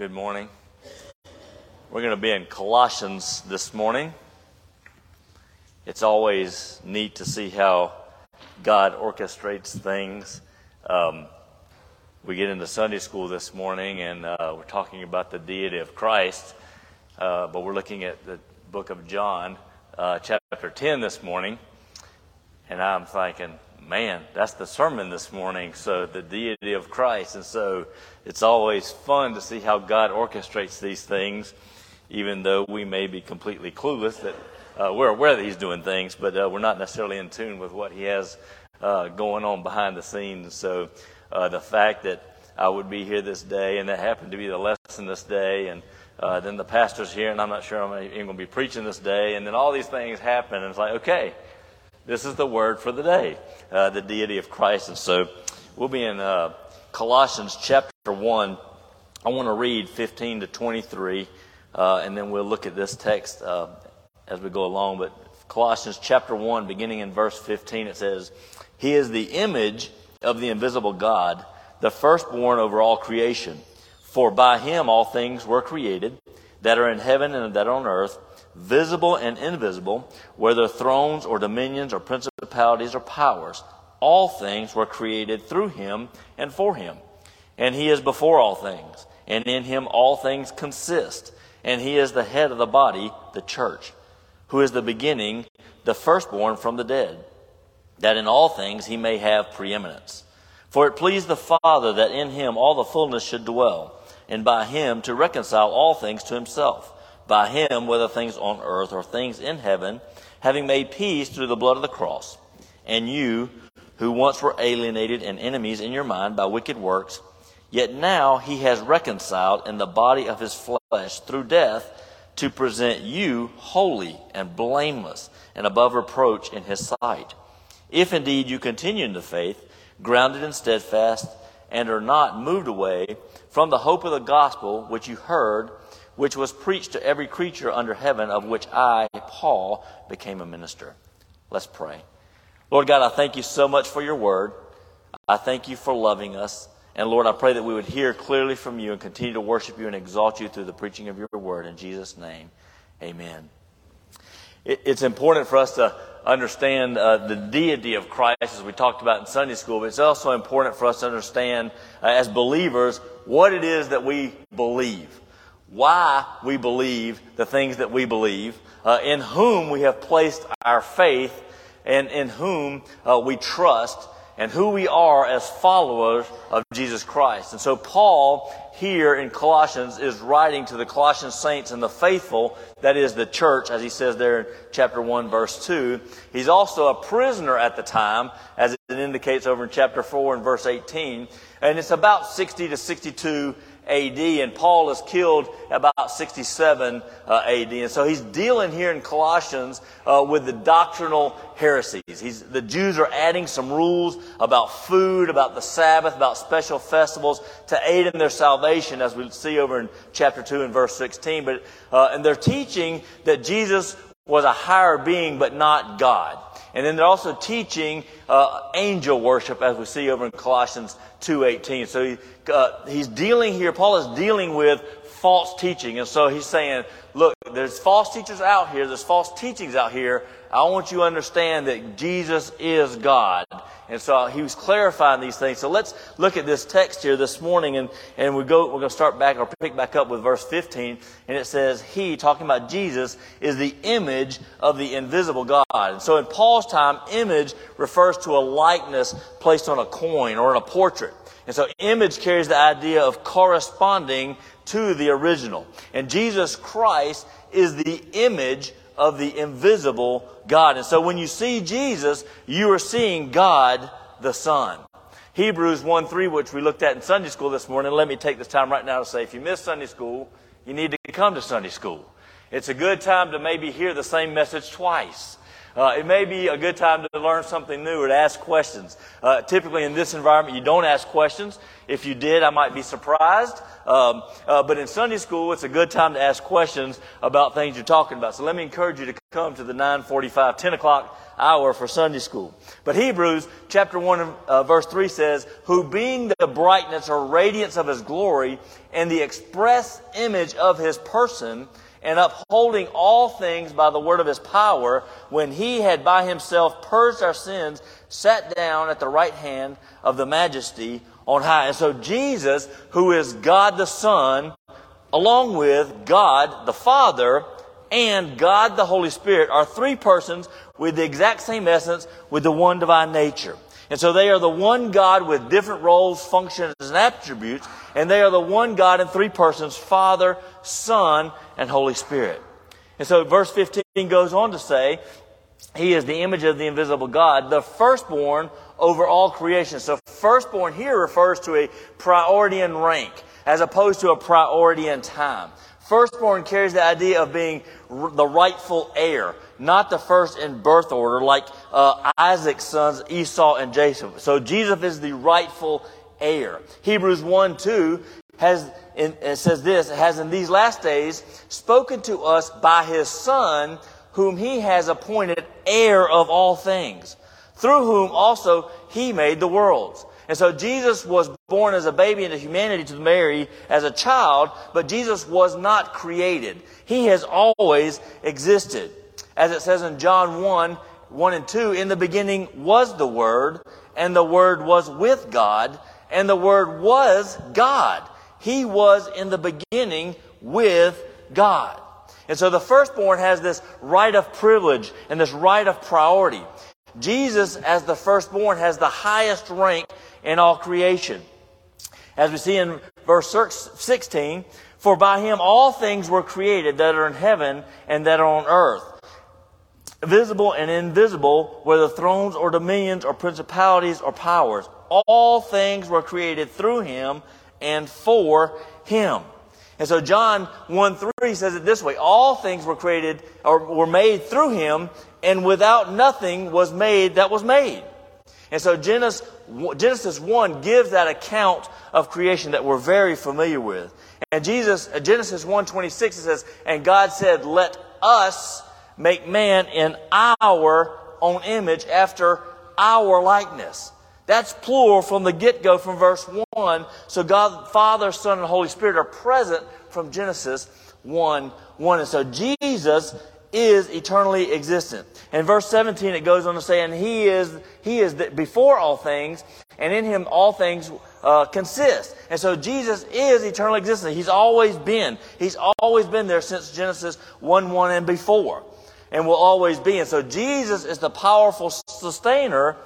Good morning. We're going to be in Colossians this morning. It's always neat to see how God orchestrates things. Um, we get into Sunday school this morning and uh, we're talking about the deity of Christ, uh, but we're looking at the book of John, uh, chapter 10 this morning. And I'm thinking, man, that's the sermon this morning. So, the deity of Christ. And so, it's always fun to see how God orchestrates these things, even though we may be completely clueless that uh, we're aware that He's doing things, but uh, we're not necessarily in tune with what He has uh, going on behind the scenes. So, uh, the fact that I would be here this day, and that happened to be the lesson this day, and uh, then the pastor's here, and I'm not sure I'm even going to be preaching this day, and then all these things happen, and it's like, okay, this is the word for the day, uh, the deity of Christ. And so we'll be in uh, Colossians chapter 1. I want to read 15 to 23, uh, and then we'll look at this text uh, as we go along. But Colossians chapter 1, beginning in verse 15, it says, He is the image of the invisible God, the firstborn over all creation. For by him all things were created, that are in heaven and that are on earth visible and invisible, whether thrones or dominions or principalities or powers. All things were created through him and for him. And he is before all things, and in him all things consist. And he is the head of the body, the church, who is the beginning, the firstborn from the dead, that in all things he may have preeminence. For it pleased the Father that in him all the fullness should dwell, and by him to reconcile all things to himself by him, whether things on earth or things in heaven, having made peace through the blood of the cross. And you, who once were alienated and enemies in your mind by wicked works, yet now he has reconciled in the body of his flesh through death to present you holy and blameless and above reproach in his sight. If indeed you continue in the faith, grounded and steadfast, and are not moved away from the hope of the gospel which you heard, which was preached to every creature under heaven, of which I, Paul, became a minister. Let's pray. Lord God, I thank you so much for your word. I thank you for loving us. And Lord, I pray that we would hear clearly from you and continue to worship you and exalt you through the preaching of your word. In Jesus' name, amen. It's important for us to understand uh, the deity of Christ, as we talked about in Sunday school, but it's also important for us to understand, uh, as believers, what it is that we believe why we believe the things that we believe, uh, in whom we have placed our faith, and in whom uh, we trust, and who we are as followers of Jesus Christ. And so, Paul here in Colossians is writing to the Colossian saints and the faithful, that is the church, as he says there in chapter 1, verse 2. He's also a prisoner at the time, as it indicates over in chapter 4 and verse 18. And it's about 60 to 62 AD, and Paul is killed about 67 uh, AD. And so he's dealing here in Colossians uh, with the doctrinal heresies. He's, the Jews are adding some rules about food, about the Sabbath, about special festivals to aid in their salvation, as we see over in chapter 2 and verse 16. But, uh, and they're teaching that Jesus was a higher being, but not God. And then they're also teaching uh, angel worship, as we see over in Colossians 2.18. So he, uh, he's dealing here, Paul is dealing with false teaching. And so he's saying, look, there's false teachers out here, there's false teachings out here. I want you to understand that Jesus is God. And so he was clarifying these things. So let's look at this text here this morning and, and we go, we're going to start back or pick back up with verse 15. And it says, He, talking about Jesus, is the image of the invisible God. And so in Paul's time, image refers to a likeness placed on a coin or in a portrait. And so image carries the idea of corresponding to the original. And Jesus Christ is the image of the invisible God. And so when you see Jesus, you are seeing God the Son. Hebrews 1 3, which we looked at in Sunday school this morning. Let me take this time right now to say if you missed Sunday school, you need to come to Sunday school. It's a good time to maybe hear the same message twice. Uh, it may be a good time to learn something new or to ask questions. Uh, typically, in this environment, you don't ask questions. If you did, I might be surprised. Um, uh, but in Sunday school, it's a good time to ask questions about things you're talking about. So let me encourage you to come to the 9:45, 10 o'clock hour for Sunday school. But Hebrews chapter 1 uh, verse 3 says, Who being the brightness or radiance of his glory and the express image of his person, and upholding all things by the word of his power, when he had by himself purged our sins, sat down at the right hand of the majesty on high. And so Jesus, who is God the Son, along with God the Father, and God the Holy Spirit are three persons with the exact same essence, with the one divine nature. And so they are the one God with different roles, functions, and attributes, and they are the one God in three persons, Father, Son, and Holy Spirit. And so verse 15 goes on to say, He is the image of the invisible God, the firstborn over all creation. So firstborn here refers to a priority in rank, as opposed to a priority in time. Firstborn carries the idea of being the rightful heir, not the first in birth order like uh, Isaac's sons Esau and Jacob. So Jesus is the rightful heir. Hebrews 1 2 has, in, says this, has in these last days spoken to us by his Son, whom he has appointed heir of all things, through whom also he made the worlds. And so Jesus was born as a baby into humanity to Mary as a child, but Jesus was not created. He has always existed. As it says in John 1, 1 and 2, in the beginning was the Word, and the Word was with God, and the Word was God. He was in the beginning with God. And so the firstborn has this right of privilege and this right of priority. Jesus, as the firstborn, has the highest rank in all creation. As we see in verse 16, for by him all things were created that are in heaven and that are on earth. Visible and invisible, whether thrones or dominions or principalities or powers. All things were created through him and for him. And so John 1 3 says it this way All things were created or were made through him, and without nothing was made that was made. And so Genesis, Genesis 1 gives that account of creation that we're very familiar with. And Jesus, uh, Genesis 1.26, it says, And God said, Let us make man in our own image after our likeness. That's plural from the get-go from verse 1. So God, Father, Son, and Holy Spirit are present from Genesis 1, 1. And so Jesus is eternally existent. In verse 17, it goes on to say, and he is, he is before all things, and in him all things uh, consist. And so Jesus is eternally existent. He's always been. He's always been there since Genesis 1 1 and before, and will always be. And so Jesus is the powerful sustainer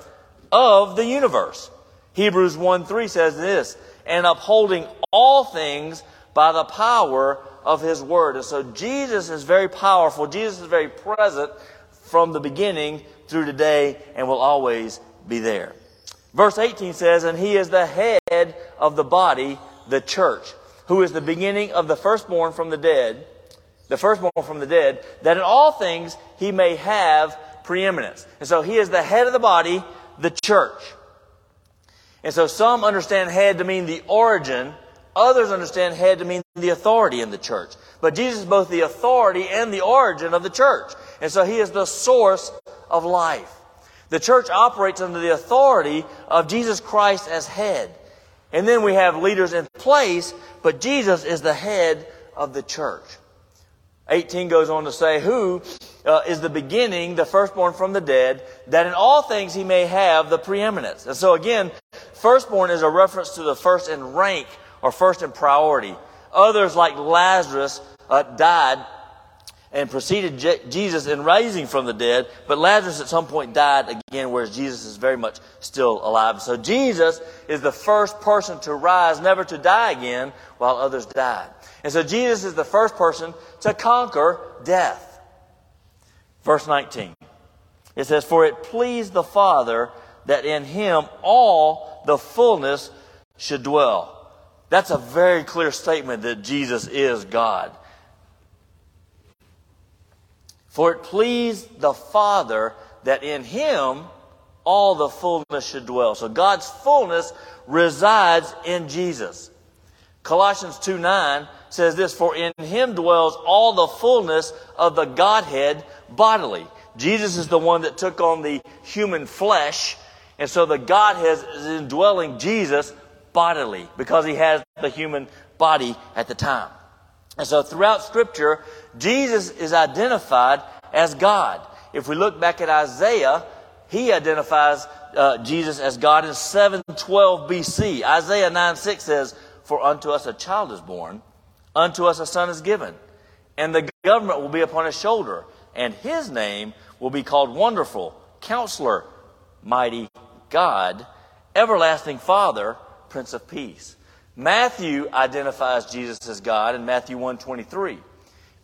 of the universe. Hebrews 1 3 says this, and upholding all things by the power of his word. And so Jesus is very powerful. Jesus is very present from the beginning through today and will always be there. Verse 18 says, And he is the head of the body, the church, who is the beginning of the firstborn from the dead, the firstborn from the dead, that in all things he may have preeminence. And so he is the head of the body, the church. And so some understand head to mean the origin Others understand head to mean the authority in the church. But Jesus is both the authority and the origin of the church. And so he is the source of life. The church operates under the authority of Jesus Christ as head. And then we have leaders in place, but Jesus is the head of the church. 18 goes on to say, Who uh, is the beginning, the firstborn from the dead, that in all things he may have the preeminence. And so again, firstborn is a reference to the first in rank or first in priority. Others, like Lazarus, uh, died and preceded Je- Jesus in raising from the dead, but Lazarus at some point died again, whereas Jesus is very much still alive. So Jesus is the first person to rise, never to die again, while others died. And so Jesus is the first person to conquer death. Verse 19. It says, For it pleased the Father that in him all the fullness should dwell. That's a very clear statement that Jesus is God. For it pleased the Father that in him all the fullness should dwell. So God's fullness resides in Jesus. Colossians 2 9 says this, For in him dwells all the fullness of the Godhead bodily. Jesus is the one that took on the human flesh, and so the Godhead is indwelling Jesus bodily because he has the human body at the time. And so throughout Scripture, Jesus is identified as God. If we look back at Isaiah, he identifies uh, Jesus as God in 712 BC. Isaiah 9 6 says, For unto us a child is born, unto us a son is given, and the government will be upon his shoulder, and his name will be called Wonderful, Counselor, Mighty God, Everlasting Father, Prince of Peace. Matthew identifies Jesus as God in Matthew 1:23.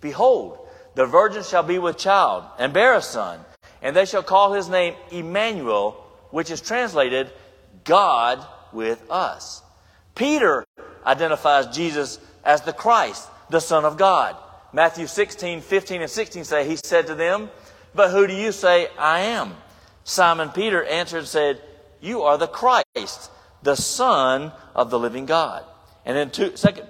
Behold, the virgin shall be with child and bear a son, and they shall call his name Emmanuel, which is translated God with us. Peter identifies Jesus as the Christ, the Son of God. Matthew 16, 15, and 16 say, He said to them, But who do you say I am? Simon Peter answered and said, You are the Christ, the Son of the living God. And then two, second,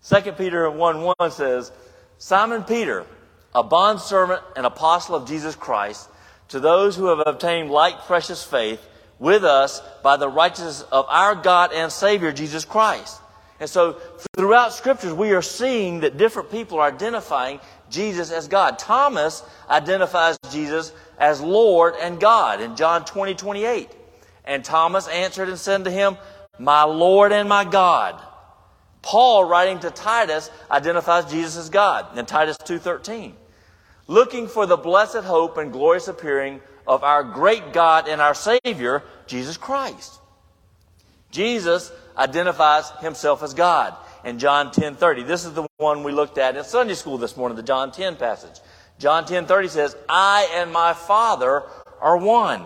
second Peter 1 1 says, Simon Peter, a bondservant and apostle of Jesus Christ, to those who have obtained like precious faith with us by the righteousness of our God and Savior Jesus Christ. And so throughout scriptures, we are seeing that different people are identifying Jesus as God. Thomas identifies Jesus as Lord and God in John 20, 28. And Thomas answered and said to him, My Lord and my God. Paul, writing to Titus, identifies Jesus as God in Titus 2.13. Looking for the blessed hope and glorious appearing of our great God and our Savior, Jesus Christ. Jesus identifies himself as God in John 10:30. This is the one we looked at in Sunday school this morning, the John 10 passage. John 10:30 says, "I and my Father are one."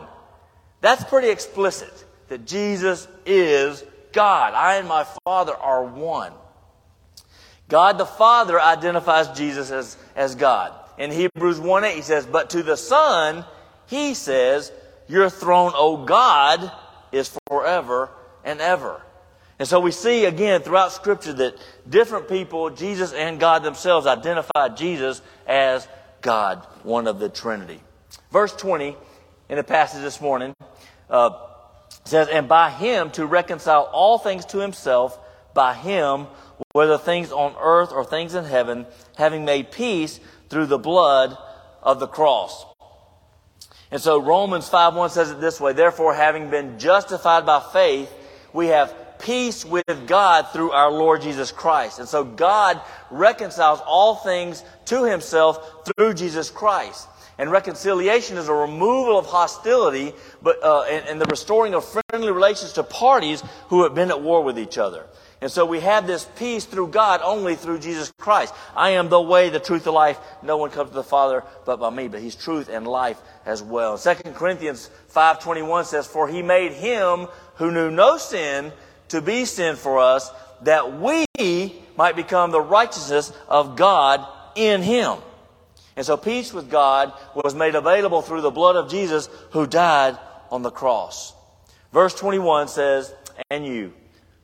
That's pretty explicit that Jesus is God. I and my Father are one. God the Father identifies Jesus as, as God. In Hebrews 1 8, he says, But to the Son, he says, Your throne, O God, is forever and ever. And so we see again throughout Scripture that different people, Jesus and God themselves, identified Jesus as God, one of the Trinity. Verse 20 in the passage this morning uh, says, And by him to reconcile all things to himself, by him, whether things on earth or things in heaven, having made peace through the blood of the cross. And so Romans 5 1 says it this way Therefore, having been justified by faith, we have peace with God through our Lord Jesus Christ. And so God reconciles all things to himself through Jesus Christ. And reconciliation is a removal of hostility but, uh, and, and the restoring of friendly relations to parties who have been at war with each other. And so we have this peace through God only through Jesus Christ. I am the way, the truth, the life. No one comes to the Father but by me. But He's truth and life as well. 2 Corinthians 5.21 says, For He made Him who knew no sin to be sin for us, that we might become the righteousness of God in Him. And so peace with God was made available through the blood of Jesus who died on the cross. Verse 21 says, And you,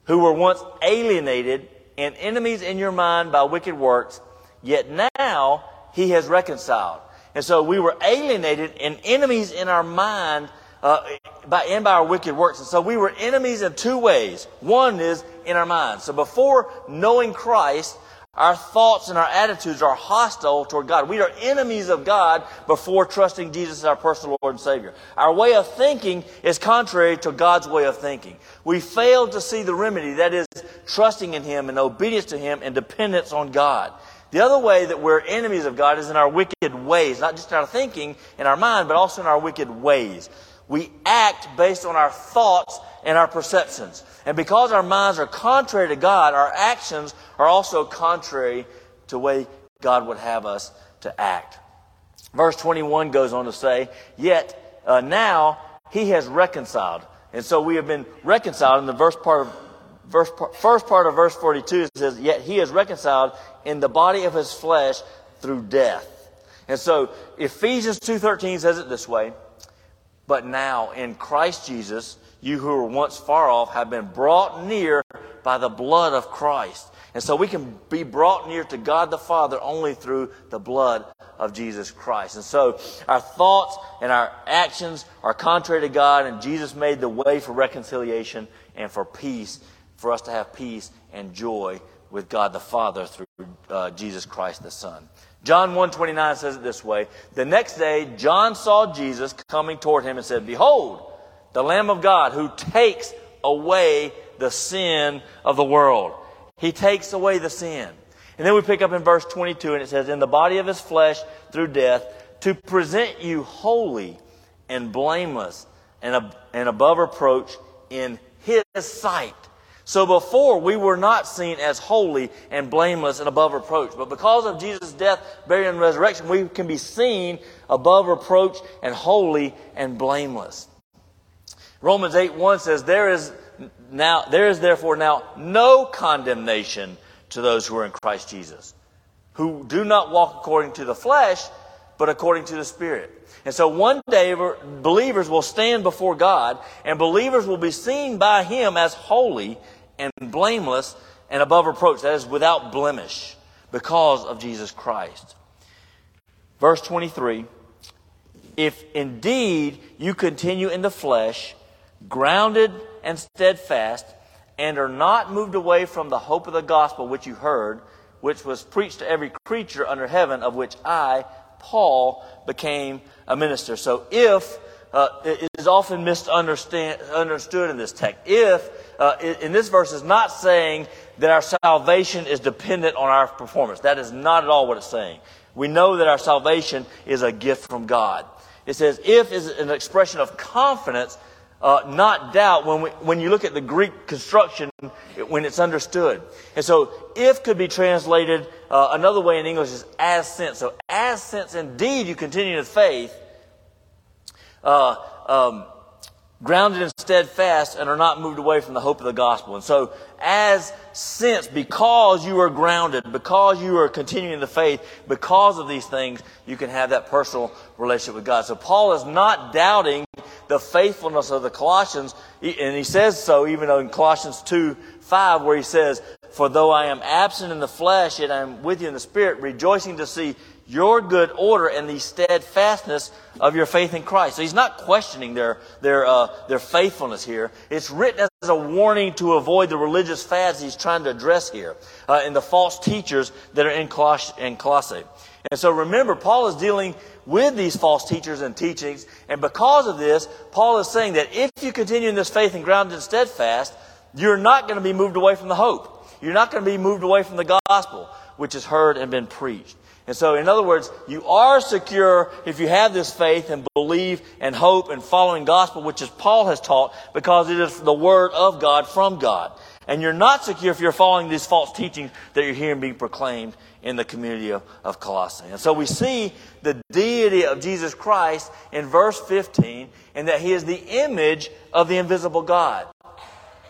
who were once alienated and enemies in your mind by wicked works, yet now he has reconciled. And so we were alienated and enemies in our mind uh, by, and by our wicked works. And so we were enemies in two ways. One is in our minds. So before knowing Christ, our thoughts and our attitudes are hostile toward God. We are enemies of God before trusting Jesus as our personal Lord and Savior. Our way of thinking is contrary to God's way of thinking. We fail to see the remedy, that is, trusting in Him and obedience to Him and dependence on God. The other way that we're enemies of God is in our wicked ways, not just in our thinking, in our mind, but also in our wicked ways. We act based on our thoughts and our perceptions. And because our minds are contrary to God, our actions are also contrary to the way God would have us to act. Verse 21 goes on to say, Yet uh, now he has reconciled. And so we have been reconciled in the verse part of, verse, first part of verse 42 it says, Yet he is reconciled in the body of his flesh through death. And so Ephesians 2:13 says it this way, but now in Christ Jesus, you who were once far off have been brought near by the blood of Christ. And so we can be brought near to God the Father only through the blood of Jesus Christ. And so our thoughts and our actions are contrary to God, and Jesus made the way for reconciliation and for peace, for us to have peace and joy with God the Father through uh, Jesus Christ the Son. John 1:29 says it this way, the next day John saw Jesus coming toward him and said, "Behold, the Lamb of God who takes away the sin of the world." He takes away the sin. And then we pick up in verse 22 and it says, In the body of his flesh through death, to present you holy and blameless and, ab- and above reproach in his sight. So before we were not seen as holy and blameless and above reproach. But because of Jesus' death, burial, and resurrection, we can be seen above reproach and holy and blameless. Romans 8 1 says, There is now there is therefore now no condemnation to those who are in Christ Jesus, who do not walk according to the flesh, but according to the Spirit. And so one day believers will stand before God, and believers will be seen by Him as holy and blameless and above reproach. That is without blemish because of Jesus Christ. Verse 23 If indeed you continue in the flesh, grounded and steadfast, and are not moved away from the hope of the gospel which you heard, which was preached to every creature under heaven, of which I, Paul, became a minister. So if uh, it is often misunderstood in this text. If uh, in this verse is not saying that our salvation is dependent on our performance. That is not at all what it's saying. We know that our salvation is a gift from God. It says if is an expression of confidence uh, not doubt when, we, when you look at the Greek construction when it's understood. And so, if could be translated uh, another way in English is as since. So, as since indeed you continue in faith, uh, um, grounded and steadfast, and are not moved away from the hope of the gospel. And so, as since, because you are grounded, because you are continuing the faith, because of these things, you can have that personal relationship with God. So, Paul is not doubting the faithfulness of the Colossians. And he says so even in Colossians 2 5, where he says, For though I am absent in the flesh, yet I am with you in the spirit, rejoicing to see your good order and the steadfastness of your faith in Christ. So he's not questioning their, their, uh, their faithfulness here. It's written as a warning to avoid the religious fads he's trying to address here uh, and the false teachers that are in, Coloss- in Colossae. And so remember, Paul is dealing with these false teachers and teachings. And because of this, Paul is saying that if you continue in this faith and grounded and steadfast, you're not going to be moved away from the hope. You're not going to be moved away from the gospel, which has heard and been preached. And so, in other words, you are secure if you have this faith and believe and hope and following gospel, which is Paul has taught, because it is the word of God from God. And you're not secure if you're following these false teachings that you're hearing being proclaimed in the community of, of Colossae. And so we see the deity of Jesus Christ in verse 15, and that he is the image of the invisible God.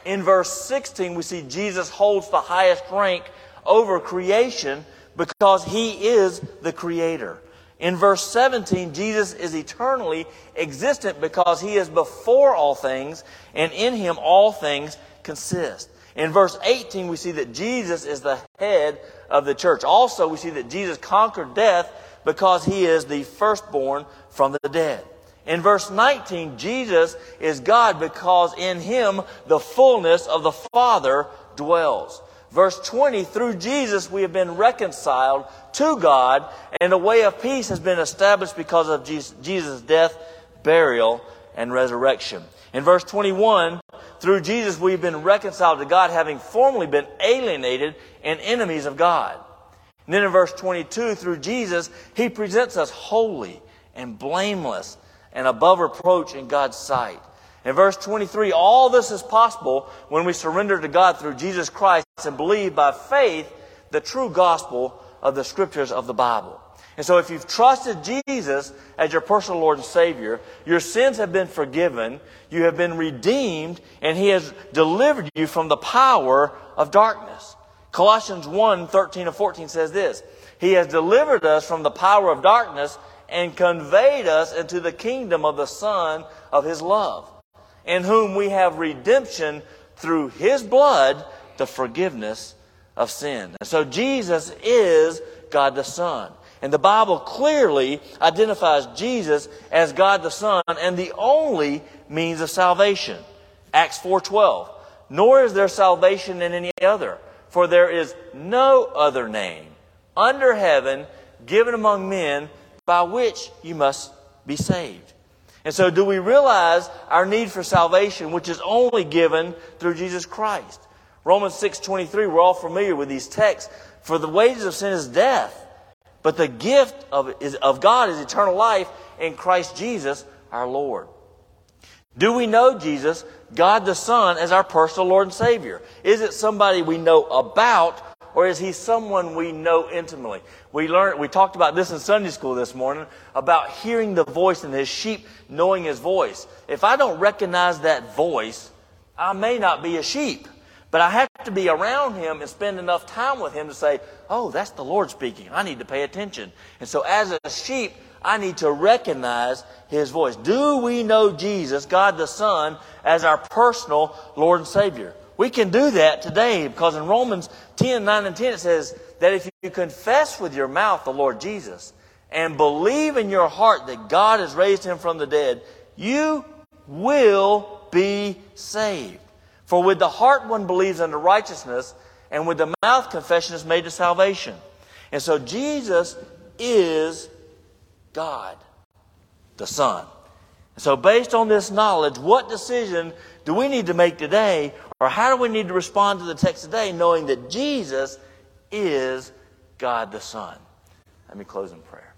In verse 16, we see Jesus holds the highest rank over creation because he is the creator. In verse 17, Jesus is eternally existent because he is before all things, and in him all things consist. In verse 18, we see that Jesus is the head of the church. Also, we see that Jesus conquered death because he is the firstborn from the dead. In verse 19, Jesus is God because in him the fullness of the Father dwells. Verse 20, through Jesus we have been reconciled to God, and a way of peace has been established because of Jesus' death, burial, and resurrection. In verse 21, through Jesus we've been reconciled to God, having formerly been alienated and enemies of God. And then in verse 22, through Jesus, he presents us holy and blameless and above reproach in God's sight. In verse 23, all this is possible when we surrender to God through Jesus Christ and believe by faith the true gospel of the scriptures of the Bible. And so if you've trusted Jesus as your personal Lord and Savior, your sins have been forgiven, you have been redeemed, and He has delivered you from the power of darkness. Colossians 1, 13 and 14 says this. He has delivered us from the power of darkness and conveyed us into the kingdom of the Son of His love, in whom we have redemption through His blood, the forgiveness of sin. And so Jesus is God the Son. And the Bible clearly identifies Jesus as God the Son and the only means of salvation. Acts 4:12. Nor is there salvation in any other, for there is no other name under heaven given among men by which you must be saved. And so do we realize our need for salvation which is only given through Jesus Christ? Romans 6:23 we're all familiar with these texts for the wages of sin is death but the gift of, is, of God is eternal life in Christ Jesus our Lord. Do we know Jesus, God the Son, as our personal Lord and Savior? Is it somebody we know about, or is he someone we know intimately? We learned, we talked about this in Sunday school this morning about hearing the voice and his sheep knowing his voice. If I don't recognize that voice, I may not be a sheep. But I have to be around him and spend enough time with him to say, oh, that's the Lord speaking. I need to pay attention. And so as a sheep, I need to recognize his voice. Do we know Jesus, God the Son, as our personal Lord and Savior? We can do that today because in Romans 10, 9 and 10 it says that if you confess with your mouth the Lord Jesus and believe in your heart that God has raised him from the dead, you will be saved. For with the heart one believes unto righteousness, and with the mouth confession is made to salvation. And so Jesus is God, the Son. So, based on this knowledge, what decision do we need to make today, or how do we need to respond to the text today, knowing that Jesus is God the Son? Let me close in prayer.